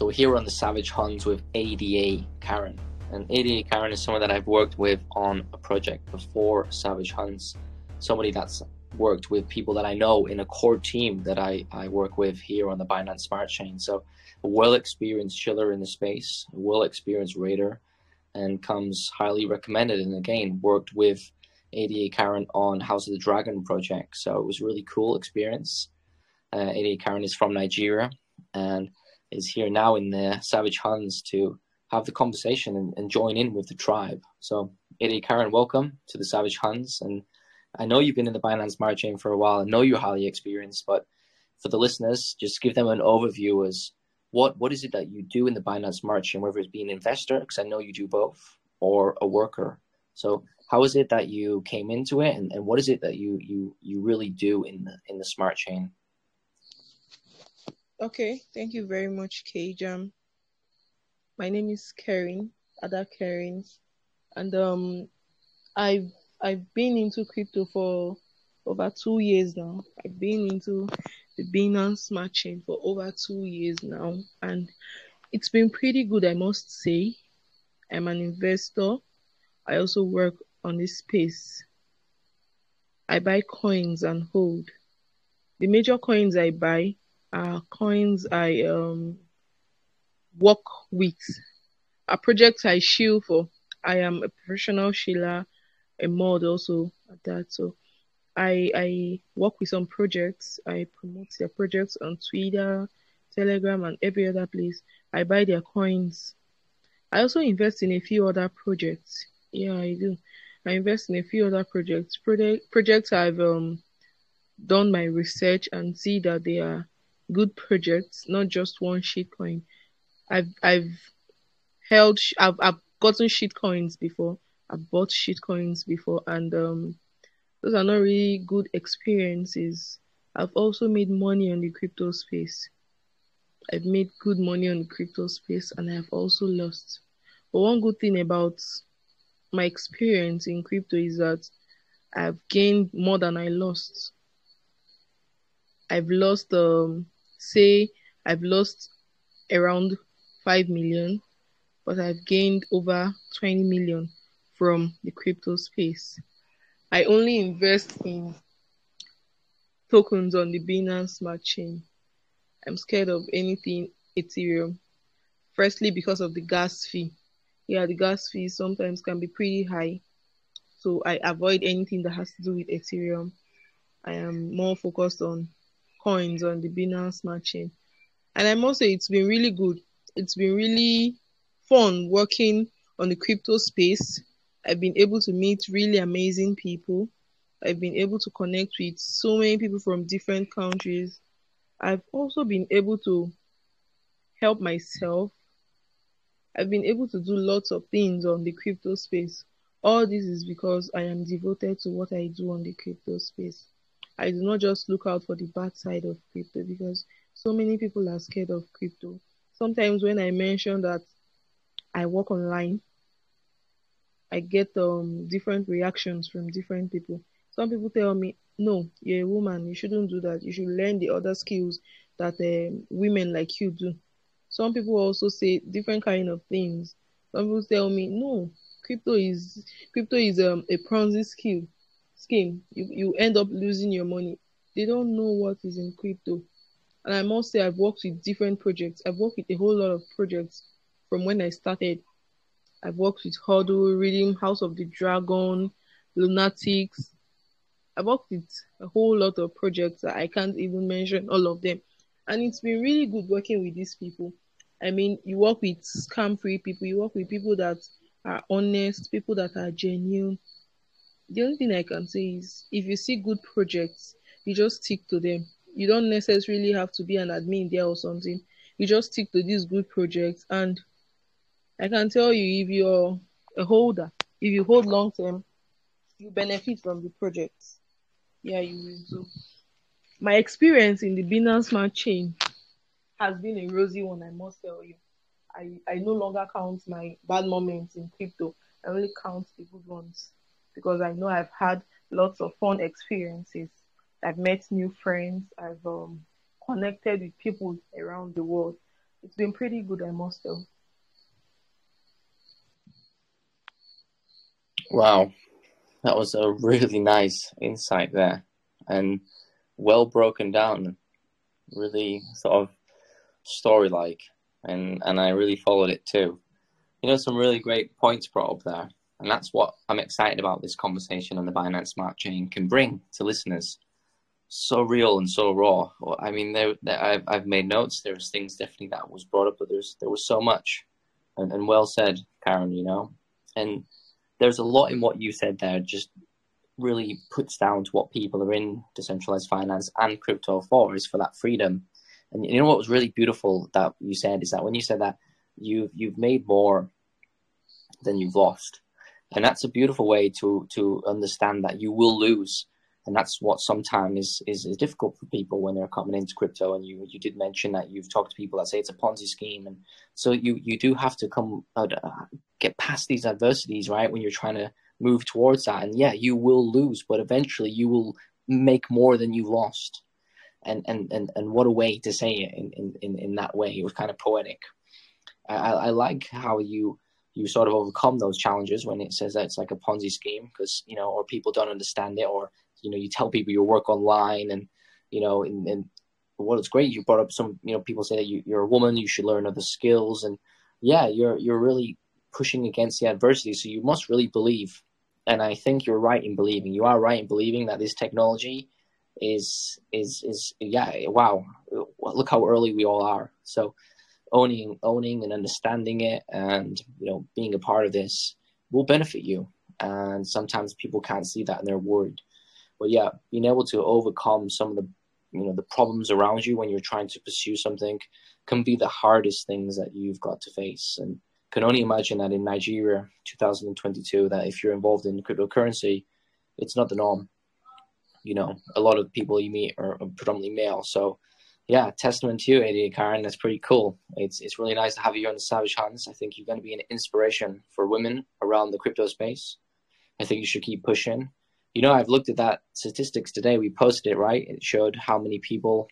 So we're here on the Savage Huns with ADA Karen. And ADA Karen is someone that I've worked with on a project before Savage Huns, Somebody that's worked with people that I know in a core team that I, I work with here on the Binance Smart Chain. So a well experienced shiller in the space, a well experienced raider, and comes highly recommended. And again, worked with ADA Karen on House of the Dragon project. So it was really cool experience. Uh, ADA Karen is from Nigeria and is here now in the Savage Huns to have the conversation and, and join in with the tribe. So ADA Karen, welcome to the Savage Huns. And I know you've been in the Binance Smart Chain for a while. I know you're highly experienced, but for the listeners, just give them an overview as what what is it that you do in the Binance Smart Chain, whether it's being an investor, because I know you do both, or a worker. So how is it that you came into it, and, and what is it that you you you really do in the in the smart chain? Okay, thank you very much, KJAM. My name is Karen, Ada Karen, and um, I've I've been into crypto for over two years now. I've been into the Binance Smart Chain for over two years now, and it's been pretty good, I must say. I'm an investor. I also work on this space. I buy coins and hold. The major coins I buy coins I um work with, a project I shill for. I am a professional shiller, a mod also at that. So I I work with some projects. I promote their projects on Twitter, Telegram, and every other place. I buy their coins. I also invest in a few other projects. Yeah, I do. I invest in a few other projects. Project, projects I've um, done my research and see that they are good projects, not just one shitcoin. I've I've held I've I've gotten shitcoins before. I've bought shitcoins before, and um, those are not really good experiences. I've also made money on the crypto space. I've made good money on the crypto space, and I've also lost. But one good thing about my experience in crypto is that I've gained more than I lost. I've lost, um, say, I've lost around 5 million, but I've gained over 20 million from the crypto space. I only invest in tokens on the Binance Smart Chain. I'm scared of anything Ethereum. Firstly, because of the gas fee yeah, the gas fee sometimes can be pretty high. So I avoid anything that has to do with Ethereum. I am more focused on coins on the Binance Smart Chain. And I must say it's been really good. It's been really fun working on the crypto space. I've been able to meet really amazing people. I've been able to connect with so many people from different countries. I've also been able to help myself I've been able to do lots of things on the crypto space. All this is because I am devoted to what I do on the crypto space. I do not just look out for the bad side of crypto because so many people are scared of crypto. Sometimes when I mention that I work online, I get um different reactions from different people. Some people tell me, "No, you're a woman. You shouldn't do that. You should learn the other skills that uh, women like you do." Some people also say different kind of things. Some people tell me, no, crypto is crypto is um, a Ponzi scheme. Scheme. You you end up losing your money. They don't know what is in crypto. And I must say, I've worked with different projects. I've worked with a whole lot of projects from when I started. I've worked with Hodl, Reading House of the Dragon, Lunatics. I've worked with a whole lot of projects that I can't even mention all of them. And it's been really good working with these people. I mean, you work with scam free people, you work with people that are honest, people that are genuine. The only thing I can say is if you see good projects, you just stick to them. You don't necessarily have to be an admin there or something. You just stick to these good projects. And I can tell you, if you're a holder, if you hold long term, you benefit from the projects. Yeah, you will. So my experience in the Binance Smart chain has been a rosy one, I must tell you. I, I no longer count my bad moments in crypto. I only count the good ones because I know I've had lots of fun experiences. I've met new friends. I've um, connected with people around the world. it's been pretty good, I must say. Wow, that was a really nice insight there, and well broken down. Really sort of story like, and and I really followed it too. You know, some really great points brought up there, and that's what I'm excited about. This conversation on the Binance Smart Chain can bring to listeners. So real and so raw. I mean, there, there I've I've made notes. There's things definitely that was brought up, but there's there was so much, and, and well said, Karen. You know, and there's a lot in what you said there. Just really puts down to what people are in decentralized finance and crypto for is for that freedom. And you know what was really beautiful that you said is that when you said that you've you've made more than you've lost, and that's a beautiful way to to understand that you will lose, and that's what sometimes is, is, is difficult for people when they're coming into crypto. And you you did mention that you've talked to people that say it's a Ponzi scheme, and so you you do have to come uh, get past these adversities, right? When you're trying to move towards that, and yeah, you will lose, but eventually you will make more than you lost. And and and and what a way to say it in in in that way. It was kind of poetic. I, I like how you you sort of overcome those challenges when it says that it's like a Ponzi scheme because you know, or people don't understand it, or you know, you tell people you work online, and you know, and, and what is great, you brought up some, you know, people say that you, you're a woman, you should learn other skills, and yeah, you're you're really pushing against the adversity, so you must really believe, and I think you're right in believing. You are right in believing that this technology is is is yeah, wow, look how early we all are. So owning owning and understanding it and you know being a part of this will benefit you. And sometimes people can't see that and they're worried but yeah being able to overcome some of the you know the problems around you when you're trying to pursue something can be the hardest things that you've got to face. And can only imagine that in Nigeria 2022 that if you're involved in cryptocurrency it's not the norm. You know a lot of people you meet are predominantly male. So yeah, testament to you, AD Karen. That's pretty cool. It's it's really nice to have you on the Savage Huns. I think you're going to be an inspiration for women around the crypto space. I think you should keep pushing. You know, I've looked at that statistics today. We posted it right. It showed how many people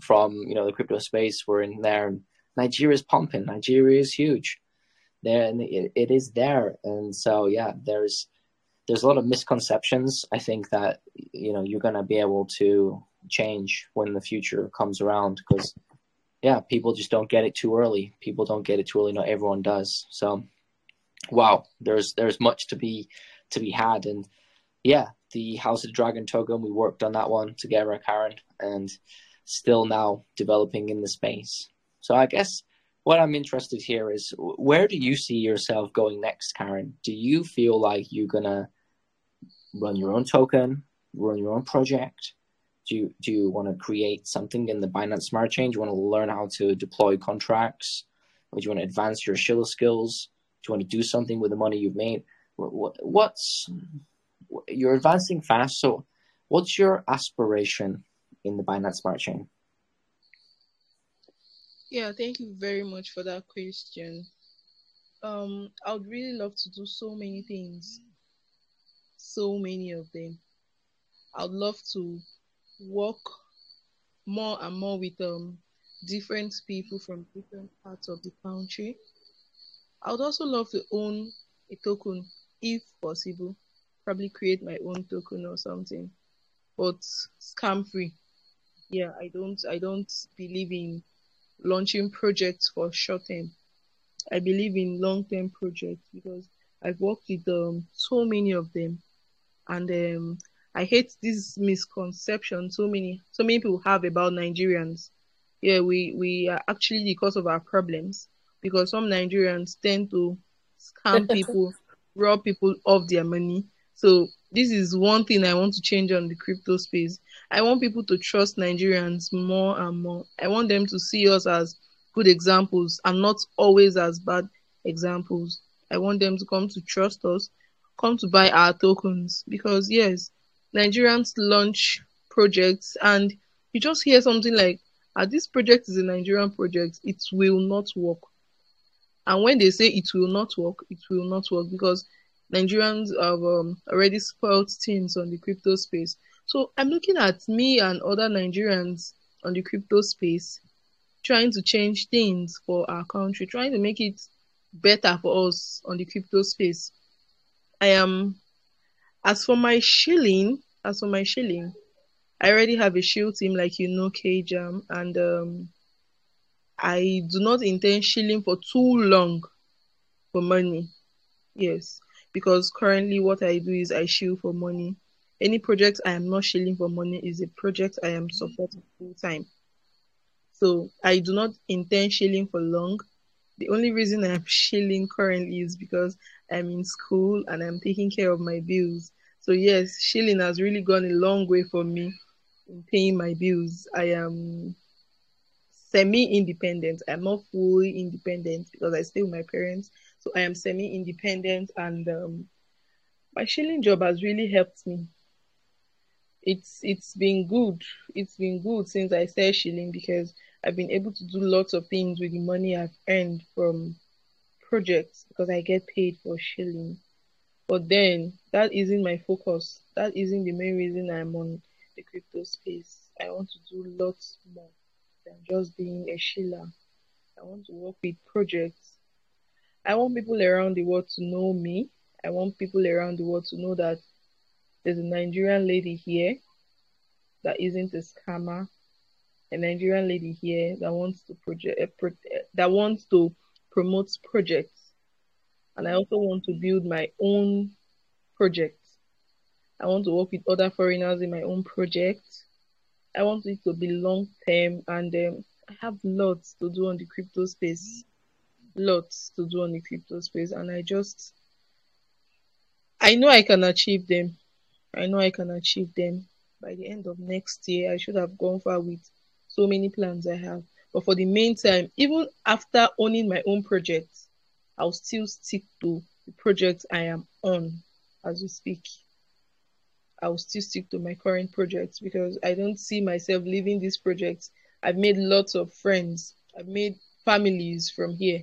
from you know the crypto space were in there. Nigeria is pumping. Nigeria is huge. There and it, it is there. And so yeah, there's there's a lot of misconceptions. I think that you know you're going to be able to change when the future comes around because yeah people just don't get it too early. People don't get it too early. Not everyone does. So wow there's there's much to be to be had. And yeah the house of the dragon token we worked on that one together karen and still now developing in the space. So i guess what i'm interested here is where do you see yourself going next karen? Do you feel like you're gonna run your own token run your own project do you, do you want to create something in the Binance Smart Chain? Do you want to learn how to deploy contracts? Or do you want to advance your shiller skills? Do you want to do something with the money you've made? What, what's you're advancing fast, so what's your aspiration in the Binance Smart Chain? Yeah, thank you very much for that question. Um, I would really love to do so many things, so many of them. I'd love to work more and more with um different people from different parts of the country. I would also love to own a token if possible. Probably create my own token or something. But scam free. Yeah, I don't I don't believe in launching projects for short term. I believe in long term projects because I've worked with um so many of them and um I hate this misconception so many so many people have about Nigerians. Yeah, we we are actually the cause of our problems because some Nigerians tend to scam people, rob people of their money. So this is one thing I want to change on the crypto space. I want people to trust Nigerians more and more. I want them to see us as good examples and not always as bad examples. I want them to come to trust us, come to buy our tokens because yes, Nigerians launch projects and you just hear something like, ah, this project is a Nigerian project, it will not work. And when they say it will not work, it will not work because Nigerians have um, already spoiled things on the crypto space. So I'm looking at me and other Nigerians on the crypto space trying to change things for our country, trying to make it better for us on the crypto space. I am, as for my shilling, as for my shilling, I already have a shill team, like you know, KJAM, and um, I do not intend shilling for too long for money. Yes, because currently what I do is I shill for money. Any project I am not shilling for money is a project I am supporting full time. So I do not intend shilling for long. The only reason I'm shilling currently is because I'm in school and I'm taking care of my bills. So yes, shilling has really gone a long way for me in paying my bills. I am semi-independent. I'm not fully independent because I stay with my parents. So I am semi-independent and um, my shilling job has really helped me it's it's been good. It's been good since I started shilling because I've been able to do lots of things with the money I've earned from projects because I get paid for shilling. But then that isn't my focus. That isn't the main reason I'm on the crypto space. I want to do lots more than just being a shiller. I want to work with projects. I want people around the world to know me. I want people around the world to know that there's a Nigerian lady here that isn't a scammer. A Nigerian lady here that wants to project uh, that wants to promote projects, and I also want to build my own project. I want to work with other foreigners in my own project. I want it to be long term, and um, I have lots to do on the crypto space. Lots to do on the crypto space, and I just I know I can achieve them. I know I can achieve them. By the end of next year, I should have gone far with so many plans I have. But for the meantime, even after owning my own project, I'll still stick to the project I am on as we speak. I'll still stick to my current project because I don't see myself leaving this project. I've made lots of friends. I've made families from here.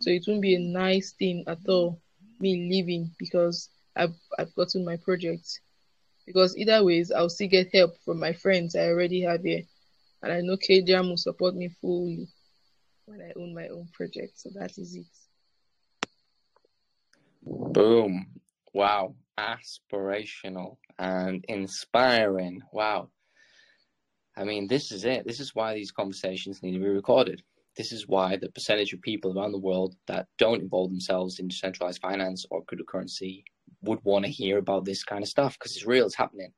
So it won't be a nice thing at all, me leaving because I've I've gotten my project because either ways I'll still get help from my friends I already have here. And I know KJAM will support me fully when I own my own project. So that is it. Boom. Wow. Aspirational and inspiring. Wow. I mean, this is it. This is why these conversations need to be recorded. This is why the percentage of people around the world that don't involve themselves in decentralized finance or cryptocurrency would want to hear about this kind of stuff because it's real, it's happening.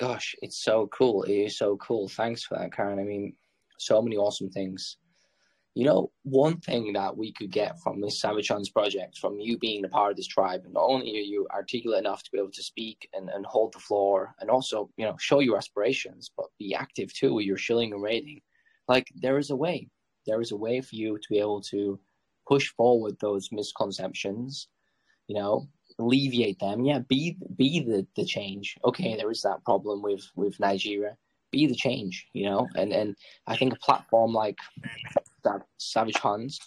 Gosh, it's so cool. It is so cool. Thanks for that, Karen. I mean, so many awesome things. You know, one thing that we could get from this Savage project, from you being a part of this tribe, and not only are you articulate enough to be able to speak and, and hold the floor and also, you know, show your aspirations, but be active too with your shilling and raiding. Like, there is a way. There is a way for you to be able to push forward those misconceptions, you know, alleviate them. Yeah, be be the, the change. Okay, there is that problem with with Nigeria. Be the change, you know. And and I think a platform like that Savage Huns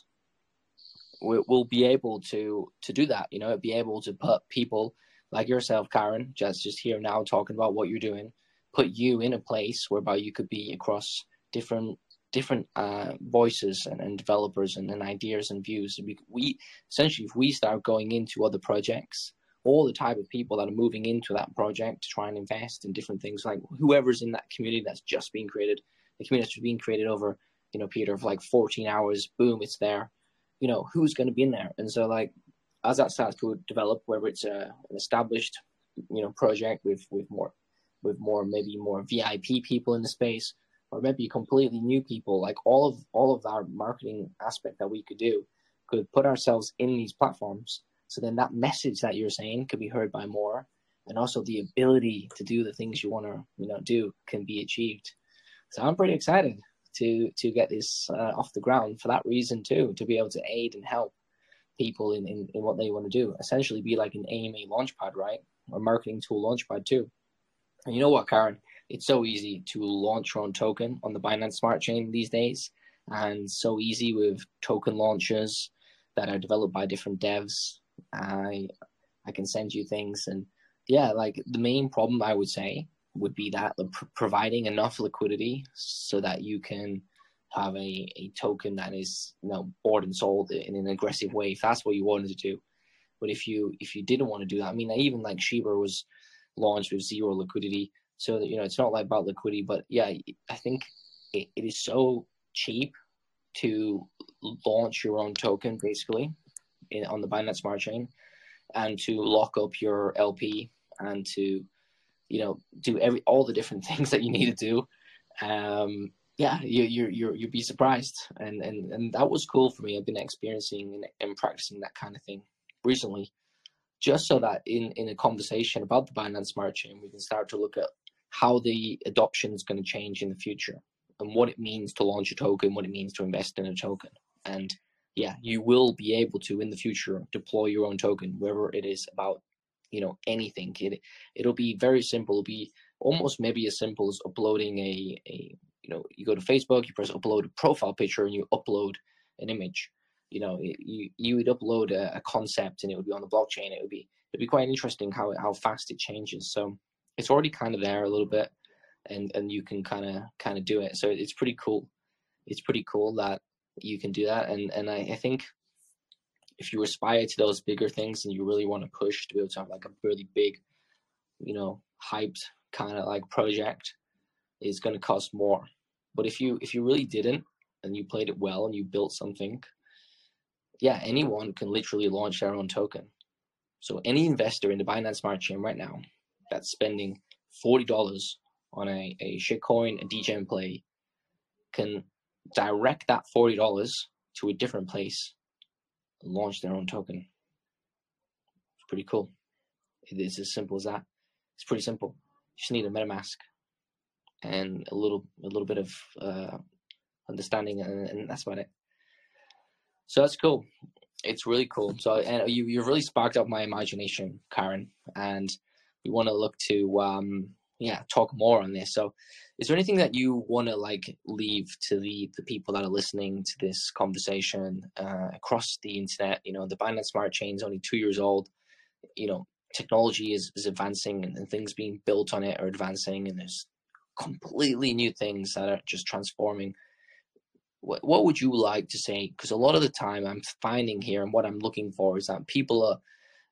will, will be able to to do that. You know, be able to put people like yourself, Karen, just just here now talking about what you're doing, put you in a place whereby you could be across different different uh, voices and, and developers and, and, ideas and views. We, we essentially, if we start going into other projects, all the type of people that are moving into that project to try and invest in different things, like whoever's in that community that's just being created, the community that's being created over, you know, Peter, of like 14 hours, boom, it's there. You know, who's going to be in there? And so, like, as that starts to develop, whether it's a, an established, you know, project with with more, with more maybe more VIP people in the space, or maybe completely new people like all of all of our marketing aspect that we could do could put ourselves in these platforms. So then that message that you're saying could be heard by more. And also the ability to do the things you want to you know do can be achieved. So i'm pretty excited to to get this uh, off the ground for that reason too to be able to aid and help people in, in, in what they want to do. Essentially be like an ama launchpad right? Or marketing tool launchpad too. And you know what karen it's so easy to launch your own token on the Binance Smart Chain these days, and so easy with token launchers that are developed by different devs. I I can send you things, and yeah, like the main problem I would say would be that pr- providing enough liquidity so that you can have a, a token that is you know bought and sold in an aggressive way if that's what you wanted to do. But if you if you didn't want to do that, I mean, even like Shiba was launched with zero liquidity, so that you know it's not like about liquidity. But yeah, I think it, it is so cheap to launch your own token basically in, on the Binance Smart Chain and to lock up your LP and to you know do every all the different things that you need to do. Um, yeah, you you you you'd be surprised, and and and that was cool for me. I've been experiencing and, and practicing that kind of thing recently, just so that in in a conversation about the Binance Smart Chain, we can start to look at how the adoption is going to change in the future and what it means to launch a token, what it means to invest in a token, and yeah, you will be able to in the future deploy your own token, wherever it is about you know anything. It it'll be very simple. It'll be almost maybe as simple as uploading a a you know you go to Facebook, you press upload a profile picture, and you upload an image. You know, you you would upload a, a concept, and it would be on the blockchain. It would be it'd be quite interesting how how fast it changes. So it's already kind of there a little bit, and and you can kind of kind of do it. So it's pretty cool. It's pretty cool that you can do that, and and I, I think if you aspire to those bigger things and you really want to push to be able to have like a really big, you know, hyped kind of like project, is going to cost more. But if you if you really didn't and you played it well and you built something, yeah, anyone can literally launch their own token. So any investor in the Binance Smart Chain right now that's spending forty dollars on a, a shitcoin, a degen play, can direct that forty dollars to a different place and launch their own token. It's pretty cool. It is as simple as that. It's pretty simple. You just need a MetaMask and a little a little bit of uh, understanding, and, and, that's about it. So that's cool. It's really cool. So and you you really sparked up my imagination, Karen, and we want to look to um, yeah talk more on this. So is there anything that you want to like leave to the the people that are listening to this conversation uh, across the internet? You know, the Binance Smart Chain is only two years old. You know, technology is, is advancing and, and things being built on it are advancing, and there's completely new things that are just transforming what, what would you like to say because a lot of the time i'm finding here and what i'm looking for is that people are,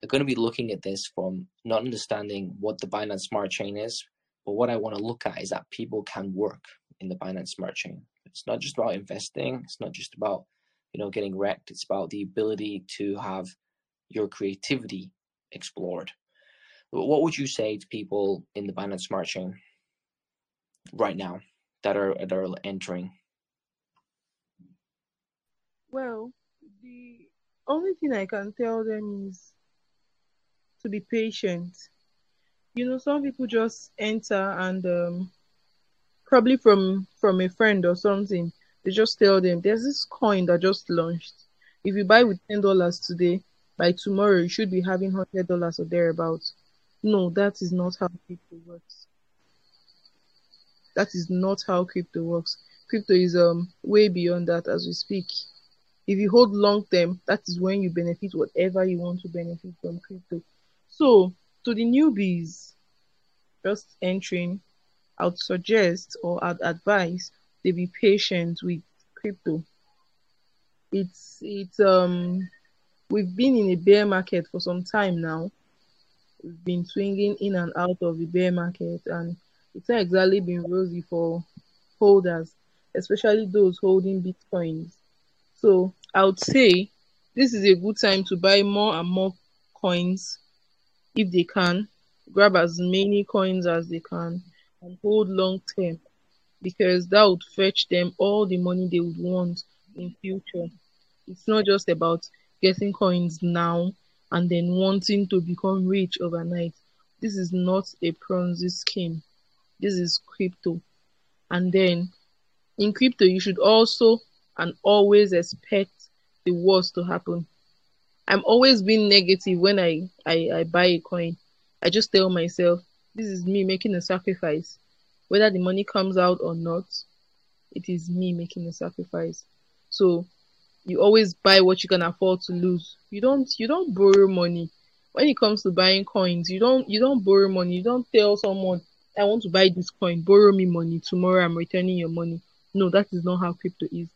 are going to be looking at this from not understanding what the binance smart chain is but what i want to look at is that people can work in the binance smart chain it's not just about investing it's not just about you know getting wrecked it's about the ability to have your creativity explored what would you say to people in the binance smart chain right now that are that are entering? Well, the only thing I can tell them is to be patient. You know, some people just enter and um, probably from from a friend or something, they just tell them there's this coin that just launched. If you buy with ten dollars today, by tomorrow you should be having hundred dollars or thereabouts. No, that is not how people works. That is not how crypto works. Crypto is um way beyond that as we speak. If you hold long term, that is when you benefit whatever you want to benefit from crypto. So to the newbies just entering, I would suggest or I'd advise they be patient with crypto. It's it's um we've been in a bear market for some time now. We've been swinging in and out of the bear market and it's not exactly been rosy for holders, especially those holding bitcoins. So I would say this is a good time to buy more and more coins if they can. Grab as many coins as they can and hold long term because that would fetch them all the money they would want in future. It's not just about getting coins now and then wanting to become rich overnight. This is not a Ponzi scheme. This is crypto. And then in crypto, you should also and always expect the worst to happen. I'm always being negative when I, I, I buy a coin. I just tell myself, this is me making a sacrifice. Whether the money comes out or not, it is me making a sacrifice. So you always buy what you can afford to lose. You don't you don't borrow money. When it comes to buying coins, you don't you don't borrow money. You don't tell someone I want to buy this coin, borrow me money. Tomorrow I'm returning your money. No, that is not how crypto is.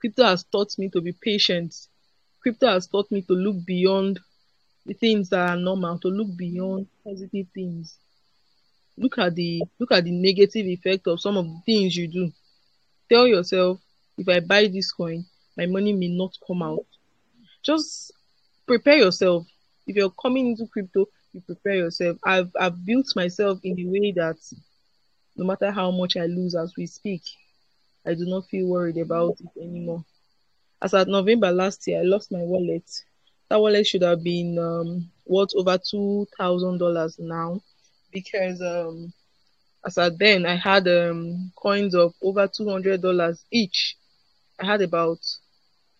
Crypto has taught me to be patient. Crypto has taught me to look beyond the things that are normal, to look beyond positive things. Look at the look at the negative effect of some of the things you do. Tell yourself, if I buy this coin, my money may not come out. Just prepare yourself. If you're coming into crypto, you prepare yourself. I've I've built myself in a way that no matter how much I lose as we speak, I do not feel worried about it anymore. As at November last year, I lost my wallet. That wallet should have been um, worth over two thousand dollars now, because um, as at then I had um, coins of over two hundred dollars each. I had about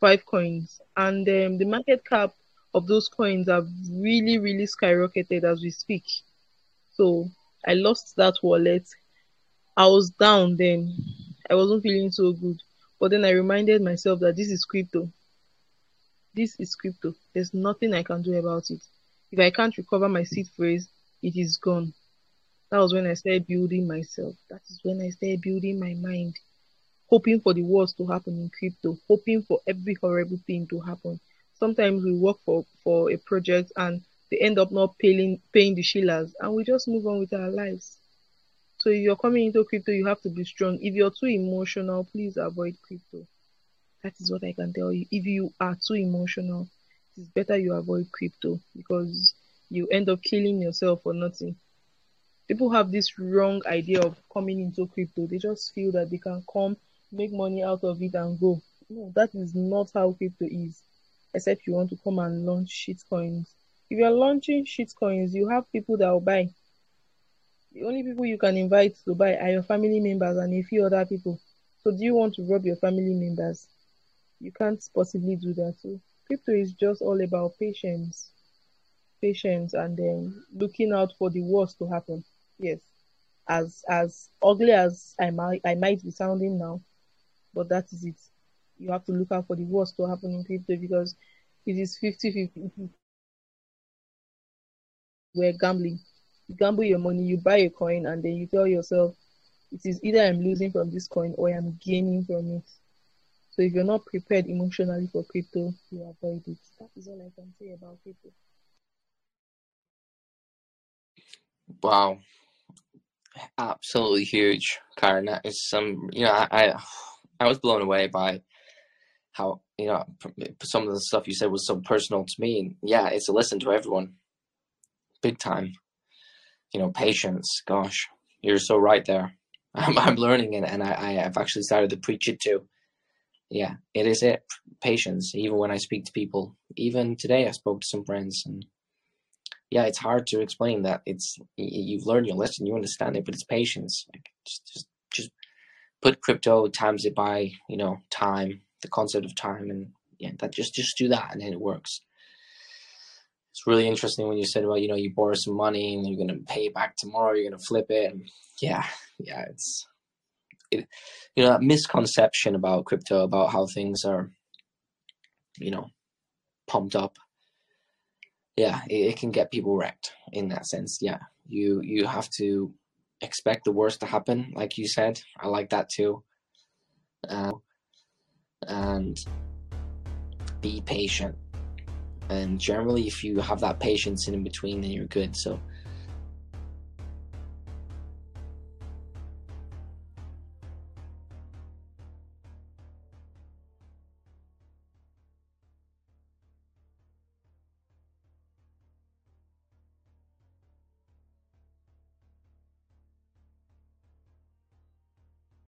five coins, and um, the market cap of those coins have really, really skyrocketed as we speak. So I lost that wallet. I was down then. I wasn't feeling so good. But then I reminded myself that this is crypto. This is crypto. There's nothing I can do about it. If I can't recover my seed phrase, it is gone. That was when I started building myself. That is when I started building my mind. Hoping for the worst to happen in crypto. Hoping for every horrible thing to happen sometimes we work for for a project and they end up not paying paying the shillers and we just move on with our lives so if you're coming into crypto you have to be strong. If you're too emotional please avoid crypto. That is what i can tell you. If you are too emotional it's better you avoid crypto because you end up killing yourself for nothing. People have this wrong idea of coming into crypto. They just feel that they can come make money out of it and go. No that is not how crypto is except you want to come and launch shit coins. If you're launching shit coins, you have people that will buy. The only people you can invite to buy are your family members and a few other people. So do you want to rob your family members? You can't possibly do that. So crypto is just all about patience. Patience and then looking out for the worst to happen. Yes. As as ugly as I might I might be sounding now, but that is it you have to look out for the worst to happen in crypto because it is 50 50. We're gambling. You gamble your money, you buy a coin, and then you tell yourself, it is either I'm losing from this coin or I'm gaining from it. So if you're not prepared emotionally for crypto, you avoid it. That is all I can say about crypto. Wow. Absolutely huge, Karen. That is some, you know, I, I, was blown away by how you know some of the stuff you said was so personal to me and yeah it's a lesson to everyone big time you know patience. Gosh you're so right there. I'm, I'm learning it and I, I have actually started to preach it too. Yeah it is it. Patience even when i speak to people. Even today i spoke to some friends and yeah it's hard to explain that. It's you've learned your lesson you understand it but it's patience. Like just just, just put crypto times it by you know time the concept of time and yeah that just just do that and then it works it's really interesting when you said about you know you borrow some money and you're going to pay back tomorrow you're going to flip it and yeah yeah it's it, you know that misconception about crypto about how things are you know pumped up yeah it, it can get people wrecked in that sense yeah you you have to expect the worst to happen like you said i like that too uh, and be patient. And generally, if you have that patience in between, then you're good. So